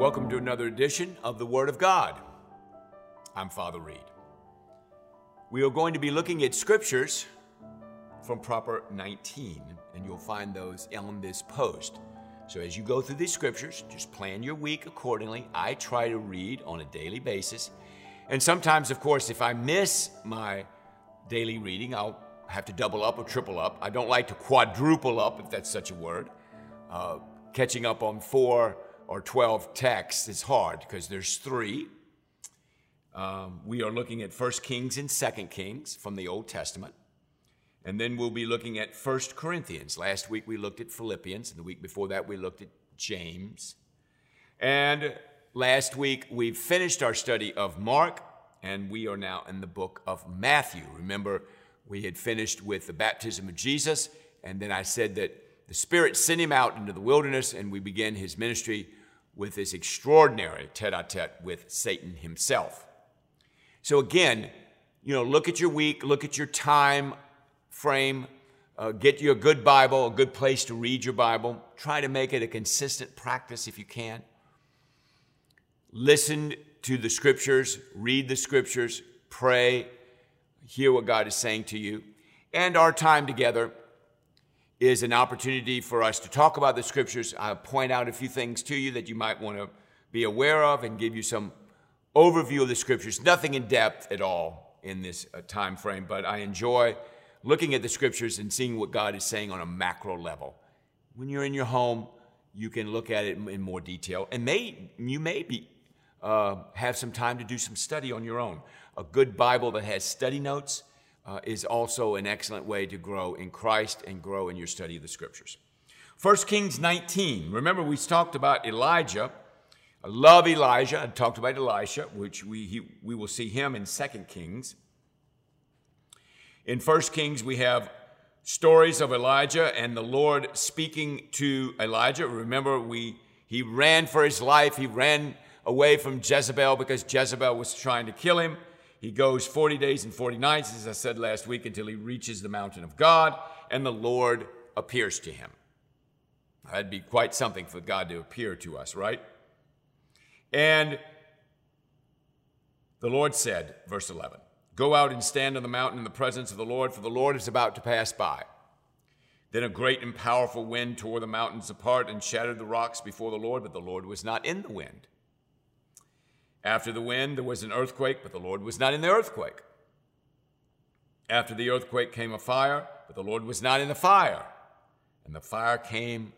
Welcome to another edition of the Word of God. I'm Father Reed. We are going to be looking at scriptures from Proper 19, and you'll find those on this post. So as you go through these scriptures, just plan your week accordingly. I try to read on a daily basis. And sometimes, of course, if I miss my daily reading, I'll have to double up or triple up. I don't like to quadruple up, if that's such a word. Uh, catching up on four or 12 texts is hard because there's three. Um, we are looking at First Kings and Second Kings from the Old Testament. And then we'll be looking at First Corinthians. Last week we looked at Philippians, and the week before that we looked at James. And last week we finished our study of Mark, and we are now in the book of Matthew. Remember, we had finished with the baptism of Jesus, and then I said that the Spirit sent him out into the wilderness, and we began his ministry with this extraordinary tete a tete with Satan himself. So, again, you know, look at your week, look at your time frame, uh, get you a good Bible, a good place to read your Bible. Try to make it a consistent practice if you can. Listen to the scriptures, read the scriptures, pray, hear what God is saying to you. And our time together is an opportunity for us to talk about the scriptures. I'll point out a few things to you that you might want to be aware of and give you some overview of the scriptures. Nothing in depth at all in this uh, time frame, but I enjoy looking at the scriptures and seeing what God is saying on a macro level. When you're in your home, you can look at it in more detail, and may you may be uh, have some time to do some study on your own. A good Bible that has study notes uh, is also an excellent way to grow in Christ and grow in your study of the scriptures. 1 Kings 19. Remember, we talked about Elijah. I love Elijah. I talked about Elisha, which we, he, we will see him in 2 Kings. In 1 Kings, we have stories of Elijah and the Lord speaking to Elijah. Remember, we, he ran for his life. He ran away from Jezebel because Jezebel was trying to kill him. He goes 40 days and 40 nights, as I said last week, until he reaches the mountain of God, and the Lord appears to him. That'd be quite something for God to appear to us, right? And the Lord said, verse 11, Go out and stand on the mountain in the presence of the Lord, for the Lord is about to pass by. Then a great and powerful wind tore the mountains apart and shattered the rocks before the Lord, but the Lord was not in the wind. After the wind, there was an earthquake, but the Lord was not in the earthquake. After the earthquake came a fire, but the Lord was not in the fire. And the fire came,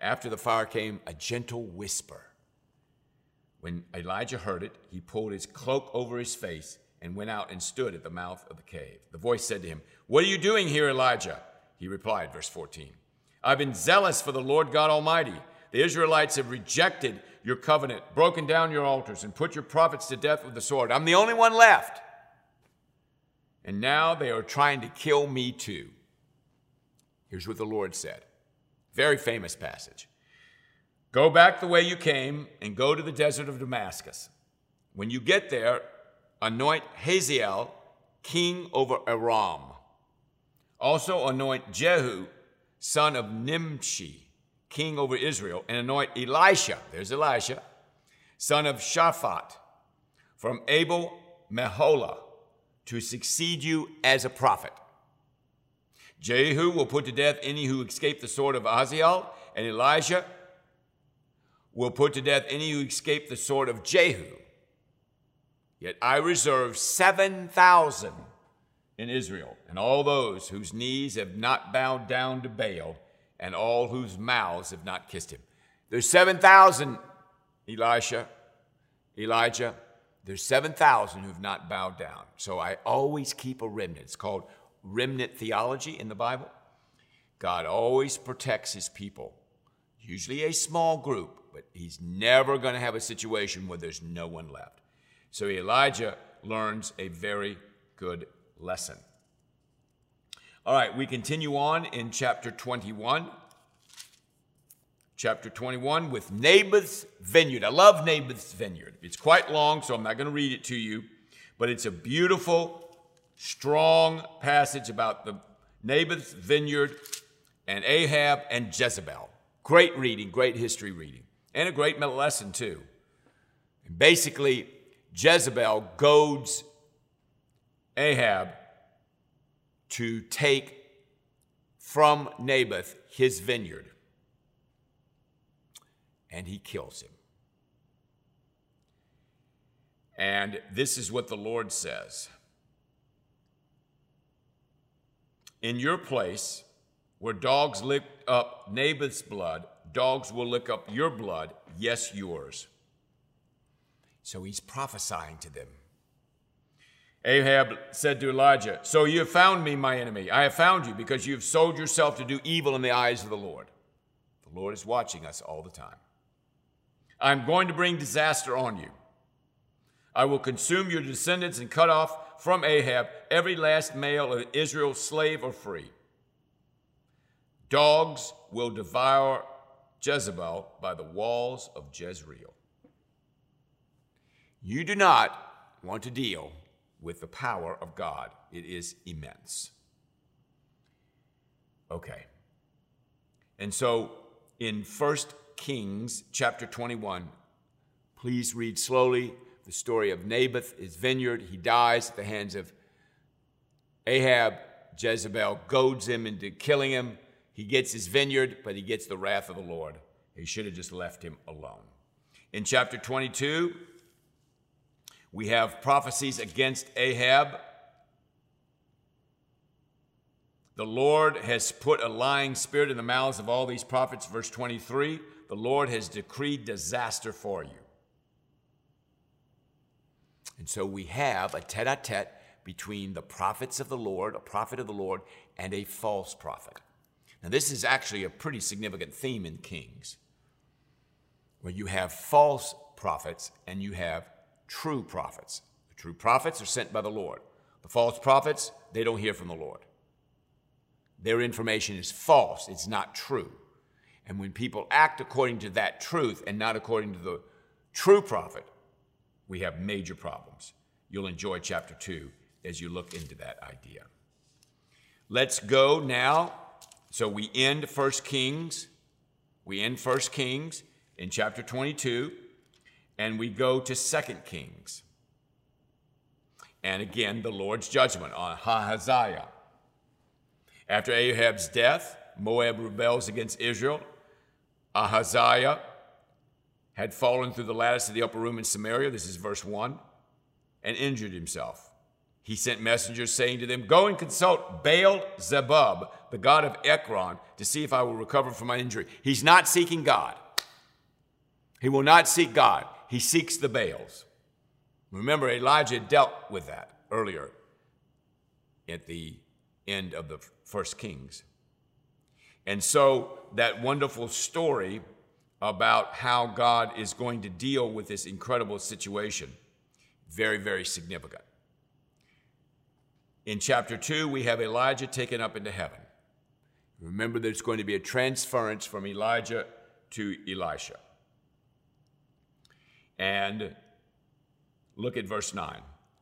after the fire came a gentle whisper. When Elijah heard it, he pulled his cloak over his face and went out and stood at the mouth of the cave. The voice said to him, What are you doing here, Elijah? He replied, verse 14, I've been zealous for the Lord God Almighty. The Israelites have rejected your covenant, broken down your altars, and put your prophets to death with the sword. I'm the only one left. And now they are trying to kill me too. Here's what the Lord said. Very famous passage. Go back the way you came and go to the desert of Damascus. When you get there, anoint Hazael king over Aram. Also anoint Jehu, son of Nimshi, king over Israel, and anoint Elisha, there's Elisha, son of Shaphat, from Abel Meholah, to succeed you as a prophet. Jehu will put to death any who escape the sword of Ahaziel, and Elisha will put to death any who escape the sword of Jehu. Yet I reserve 7,000 in Israel, and all those whose knees have not bowed down to Baal and all whose mouths have not kissed him. There's 7,000, Elisha, Elijah. There's 7,000 who've not bowed down. So I always keep a remnant. It's called remnant theology in the Bible. God always protects his people, usually a small group, but he's never going to have a situation where there's no one left. So Elijah learns a very good lesson. All right, we continue on in chapter 21. Chapter 21 with Naboth's vineyard. I love Naboth's vineyard. It's quite long, so I'm not going to read it to you, but it's a beautiful, strong passage about the Naboth's vineyard and Ahab and Jezebel. Great reading, great history reading. and a great lesson, too. Basically, Jezebel goads Ahab to take from Naboth his vineyard, and he kills him. And this is what the Lord says In your place, where dogs licked up Naboth's blood, dogs will lick up your blood, yes, yours. So he's prophesying to them. Ahab said to Elijah, So you have found me, my enemy. I have found you because you have sold yourself to do evil in the eyes of the Lord. The Lord is watching us all the time. I'm going to bring disaster on you. I will consume your descendants and cut off from Ahab every last male of Israel, slave or free. Dogs will devour Jezebel by the walls of Jezreel. You do not want to deal with the power of God, it is immense. Okay. And so in 1 Kings chapter 21, please read slowly the story of Naboth, his vineyard. He dies at the hands of Ahab. Jezebel goads him into killing him. He gets his vineyard, but he gets the wrath of the Lord. He should have just left him alone. In chapter 22, we have prophecies against Ahab. The Lord has put a lying spirit in the mouths of all these prophets. Verse 23 The Lord has decreed disaster for you. And so we have a tete a tete between the prophets of the Lord, a prophet of the Lord, and a false prophet. Now, this is actually a pretty significant theme in Kings, where you have false prophets and you have true prophets. The true prophets are sent by the Lord. The false prophets, they don't hear from the Lord. Their information is false, it's not true. And when people act according to that truth and not according to the true prophet, we have major problems. You'll enjoy chapter 2 as you look into that idea. Let's go now. So we end 1 Kings. We end 1 Kings in chapter 22, and we go to 2 Kings. And again, the Lord's judgment on Ahaziah. After Ahab's death, Moab rebels against Israel. Ahaziah had fallen through the lattice of the upper room in Samaria, this is verse 1, and injured himself. He sent messengers saying to them, Go and consult Baal Zebub, the god of Ekron, to see if I will recover from my injury. He's not seeking God. He will not seek God. He seeks the Baals. Remember, Elijah dealt with that earlier at the end of the first Kings. And so that wonderful story about how God is going to deal with this incredible situation. Very, very significant. In chapter 2, we have Elijah taken up into heaven. Remember, there's going to be a transference from Elijah to Elisha. And look at verse 9.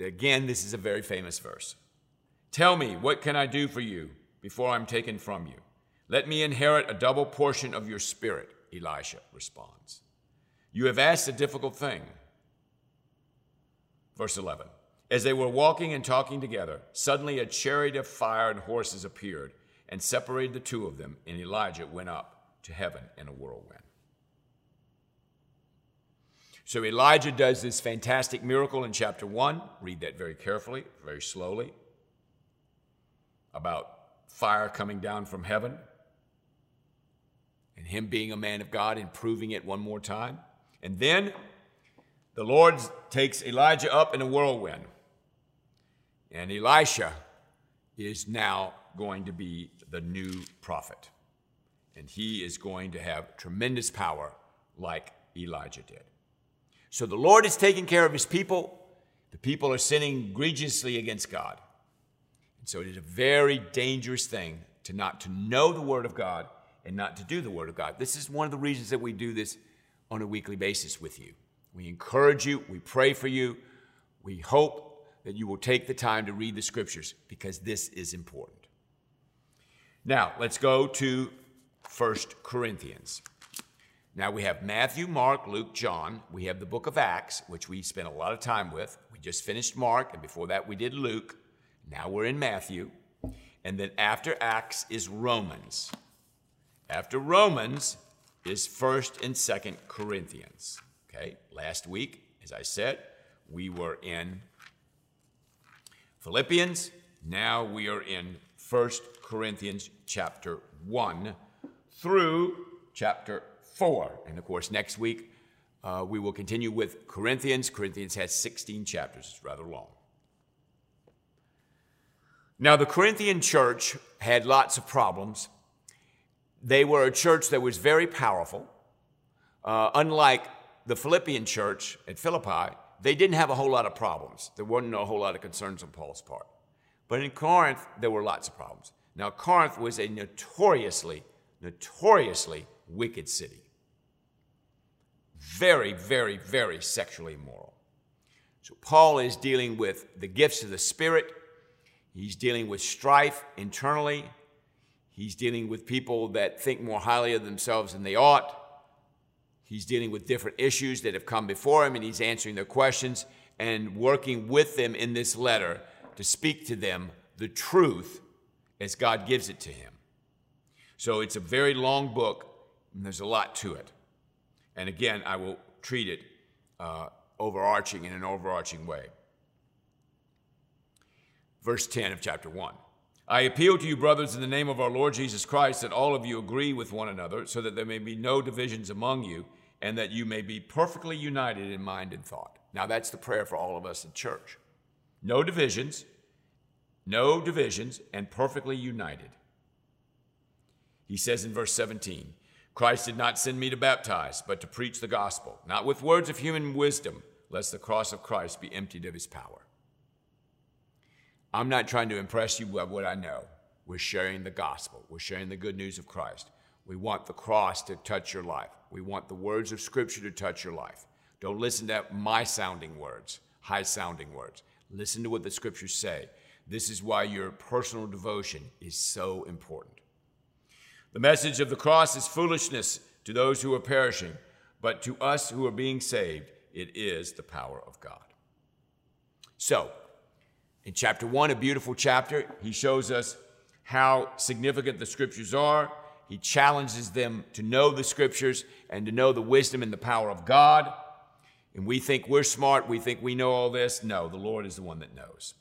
Again, this is a very famous verse. Tell me, what can I do for you before I'm taken from you? Let me inherit a double portion of your spirit. Elisha responds. You have asked a difficult thing. Verse 11. As they were walking and talking together, suddenly a chariot of fire and horses appeared and separated the two of them, and Elijah went up to heaven in a whirlwind. So Elijah does this fantastic miracle in chapter 1. Read that very carefully, very slowly, about fire coming down from heaven and him being a man of God and proving it one more time. And then the Lord takes Elijah up in a whirlwind. And Elisha is now going to be the new prophet. And he is going to have tremendous power like Elijah did. So the Lord is taking care of his people. The people are sinning egregiously against God. And so it is a very dangerous thing to not to know the word of God and not to do the Word of God. This is one of the reasons that we do this on a weekly basis with you. We encourage you, we pray for you, we hope that you will take the time to read the Scriptures because this is important. Now, let's go to 1 Corinthians. Now we have Matthew, Mark, Luke, John. We have the book of Acts, which we spent a lot of time with. We just finished Mark, and before that we did Luke. Now we're in Matthew. And then after Acts is Romans. After Romans is 1st and 2nd Corinthians. Okay? Last week, as I said, we were in Philippians. Now we are in 1st Corinthians chapter 1 through chapter 4. And of course, next week uh, we will continue with Corinthians. Corinthians has 16 chapters, it's rather long. Now, the Corinthian church had lots of problems. They were a church that was very powerful. Uh, unlike the Philippian church at Philippi, they didn't have a whole lot of problems. There wasn't a whole lot of concerns on Paul's part. But in Corinth, there were lots of problems. Now, Corinth was a notoriously, notoriously wicked city. Very, very, very sexually immoral. So, Paul is dealing with the gifts of the Spirit. He's dealing with strife internally. He's dealing with people that think more highly of themselves than they ought. He's dealing with different issues that have come before him, and he's answering their questions and working with them in this letter to speak to them the truth as God gives it to him. So it's a very long book, and there's a lot to it. And again, I will treat it uh, overarching in an overarching way. Verse 10 of chapter 1. I appeal to you, brothers, in the name of our Lord Jesus Christ, that all of you agree with one another, so that there may be no divisions among you, and that you may be perfectly united in mind and thought. Now, that's the prayer for all of us in church. No divisions, no divisions, and perfectly united. He says in verse 17, Christ did not send me to baptize, but to preach the gospel, not with words of human wisdom, lest the cross of Christ be emptied of his power. I'm not trying to impress you with what I know. We're sharing the gospel, we're sharing the good news of Christ. We want the cross to touch your life. We want the words of Scripture to touch your life. Don't listen to my sounding words, high sounding words. Listen to what the Scriptures say. This is why your personal devotion is so important. The message of the cross is foolishness to those who are perishing, but to us who are being saved, it is the power of God. So, in chapter one, a beautiful chapter, he shows us how significant the scriptures are. He challenges them to know the scriptures and to know the wisdom and the power of God. And we think we're smart, we think we know all this. No, the Lord is the one that knows.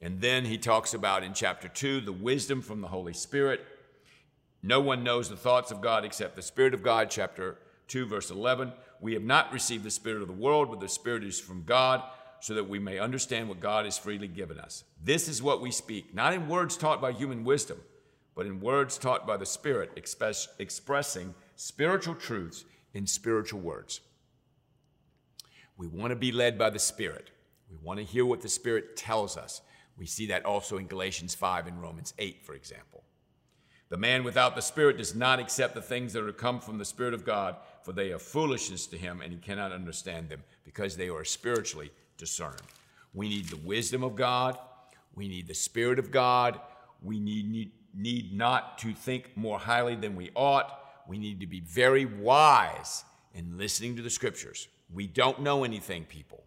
And then he talks about in chapter 2 the wisdom from the Holy Spirit. No one knows the thoughts of God except the Spirit of God, chapter 2, verse 11. We have not received the Spirit of the world, but the Spirit is from God, so that we may understand what God has freely given us. This is what we speak, not in words taught by human wisdom, but in words taught by the Spirit, express, expressing spiritual truths in spiritual words. We want to be led by the Spirit. We want to hear what the Spirit tells us. We see that also in Galatians 5 and Romans 8, for example. The man without the Spirit does not accept the things that are come from the Spirit of God, for they are foolishness to him, and he cannot understand them because they are spiritually discerned. We need the wisdom of God. We need the Spirit of God. We need, need, need not to think more highly than we ought. We need to be very wise in listening to the Scriptures. We don't know anything, people.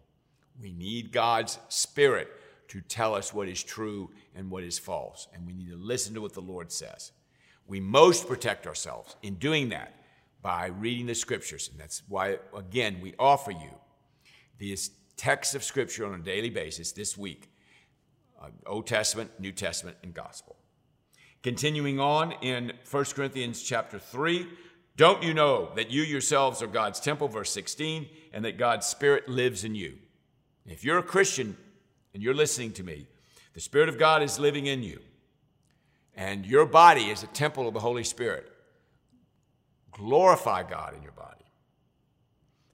We need God's Spirit to tell us what is true and what is false. And we need to listen to what the Lord says. We most protect ourselves in doing that by reading the scriptures. And that's why, again, we offer you these texts of scripture on a daily basis this week uh, Old Testament, New Testament, and Gospel. Continuing on in 1 Corinthians chapter 3, don't you know that you yourselves are God's temple, verse 16, and that God's Spirit lives in you? If you're a Christian, and you're listening to me, the Spirit of God is living in you. And your body is a temple of the Holy Spirit. Glorify God in your body.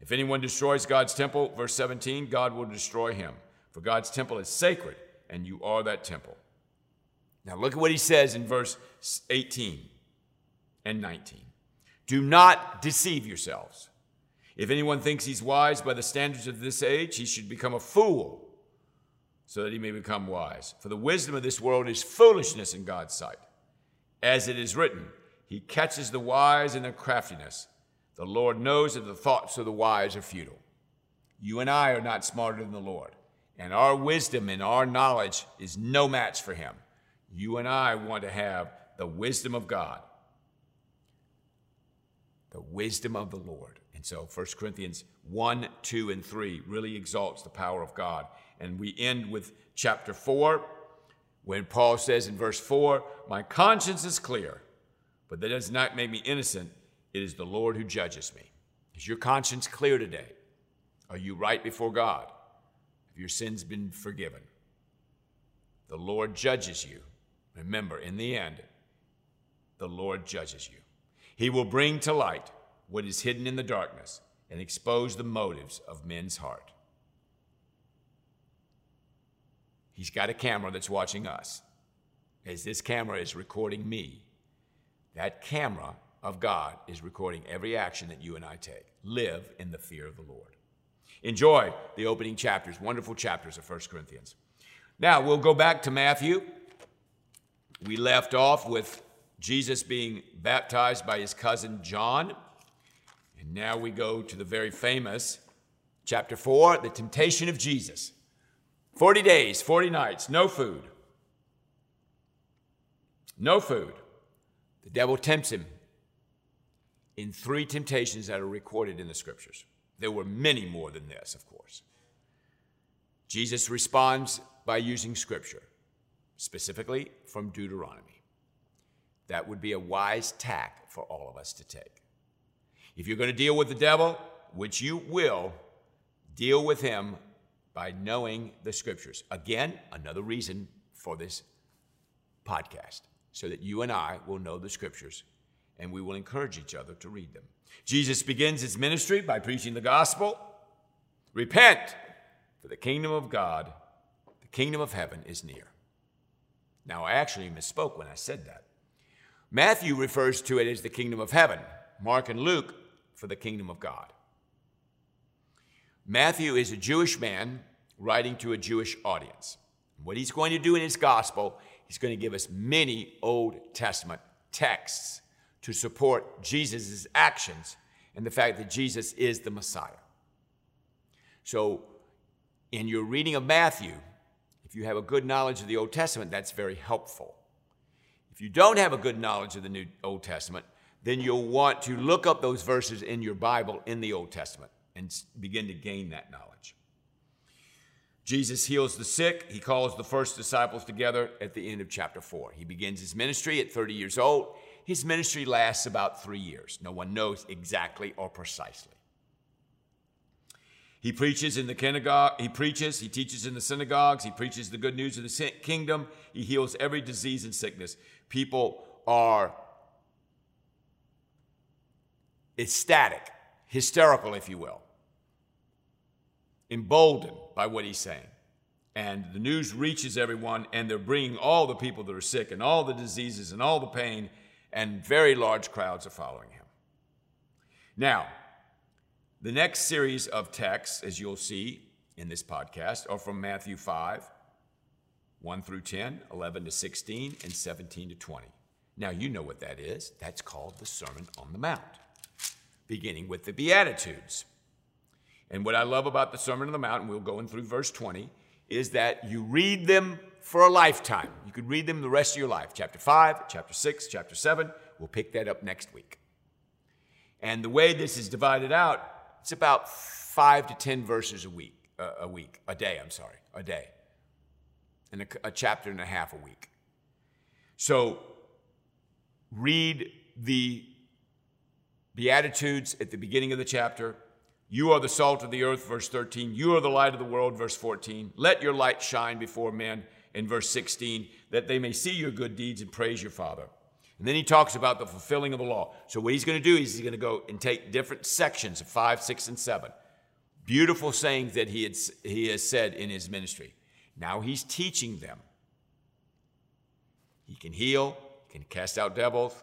If anyone destroys God's temple, verse 17, God will destroy him. For God's temple is sacred, and you are that temple. Now look at what he says in verse 18 and 19. Do not deceive yourselves. If anyone thinks he's wise by the standards of this age, he should become a fool so that he may become wise. For the wisdom of this world is foolishness in God's sight. As it is written, He catches the wise in their craftiness. The Lord knows that the thoughts of the wise are futile. You and I are not smarter than the Lord, and our wisdom and our knowledge is no match for him. You and I want to have the wisdom of God, the wisdom of the Lord. And so 1 Corinthians 1, 2, and 3 really exalts the power of God. And we end with chapter 4 when Paul says in verse 4, My conscience is clear, but that does not make me innocent. It is the Lord who judges me. Is your conscience clear today? Are you right before God? Have your sins been forgiven? The Lord judges you. Remember, in the end, the Lord judges you. He will bring to light what is hidden in the darkness and expose the motives of men's heart. He's got a camera that's watching us. As this camera is recording me, that camera of God is recording every action that you and I take. Live in the fear of the Lord. Enjoy the opening chapters, wonderful chapters of 1 Corinthians. Now, we'll go back to Matthew. We left off with Jesus being baptized by his cousin John. And now we go to the very famous chapter 4, the temptation of Jesus. 40 days, 40 nights, no food. No food. The devil tempts him in three temptations that are recorded in the scriptures. There were many more than this, of course. Jesus responds by using scripture, specifically from Deuteronomy. That would be a wise tack for all of us to take. If you're going to deal with the devil, which you will, deal with him by knowing the scriptures. Again, another reason for this podcast, so that you and I will know the scriptures and we will encourage each other to read them. Jesus begins his ministry by preaching the gospel. Repent, for the kingdom of God, the kingdom of heaven is near. Now, I actually misspoke when I said that. Matthew refers to it as the kingdom of heaven, Mark and Luke for the kingdom of God. Matthew is a Jewish man writing to a Jewish audience. What he's going to do in his gospel, he's going to give us many Old Testament texts to support Jesus' actions and the fact that Jesus is the Messiah. So, in your reading of Matthew, if you have a good knowledge of the Old Testament, that's very helpful. If you don't have a good knowledge of the New Old Testament, then you'll want to look up those verses in your Bible in the Old Testament and begin to gain that knowledge. Jesus heals the sick. He calls the first disciples together at the end of chapter 4. He begins his ministry at 30 years old. His ministry lasts about three years. No one knows exactly or precisely. He preaches in the synagogue, he preaches, he teaches in the synagogues, he preaches the good news of the kingdom, he heals every disease and sickness. People are ecstatic, hysterical, if you will, emboldened by what he's saying. And the news reaches everyone, and they're bringing all the people that are sick and all the diseases and all the pain and very large crowds are following him. Now, the next series of texts, as you'll see in this podcast, are from Matthew 5, 1 through 10, 11 to 16, and 17 to 20. Now, you know what that is. That's called the Sermon on the Mount, beginning with the Beatitudes. And what I love about the Sermon on the Mount, and we'll go in through verse 20, is that you read them for a lifetime. You could read them the rest of your life. Chapter 5, chapter 6, chapter 7. We'll pick that up next week. And the way this is divided out, it's about five to 10 verses a week, uh, a week, a day, I'm sorry, a day. And a, a chapter and a half a week. So read the Beatitudes at the beginning of the chapter. You are the salt of the earth, verse 13. You are the light of the world, verse 14. Let your light shine before men in verse 16, that they may see your good deeds and praise your Father. And then he talks about the fulfilling of the law. So, what he's going to do is he's going to go and take different sections of 5, 6, and 7. Beautiful sayings that he, had, he has said in his ministry. Now he's teaching them. He can heal, he can cast out devils,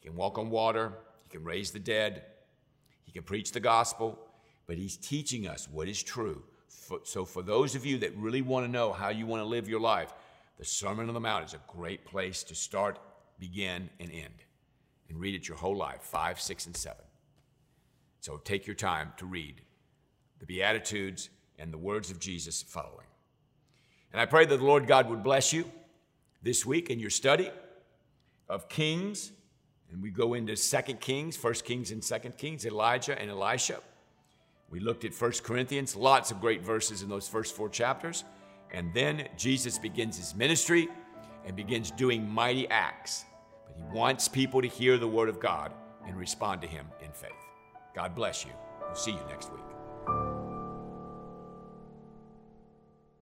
he can walk on water, he can raise the dead, he can preach the gospel, but he's teaching us what is true for, so, for those of you that really want to know how you want to live your life, the Sermon on the Mount is a great place to start, begin, and end. And read it your whole life five, six, and seven. So take your time to read the Beatitudes and the words of Jesus following. And I pray that the Lord God would bless you this week in your study of Kings. And we go into Second Kings, First Kings and Second Kings, Elijah and Elisha. We looked at First Corinthians, lots of great verses in those first four chapters. And then Jesus begins his ministry and begins doing mighty acts. But he wants people to hear the word of God and respond to him in faith. God bless you. We'll see you next week.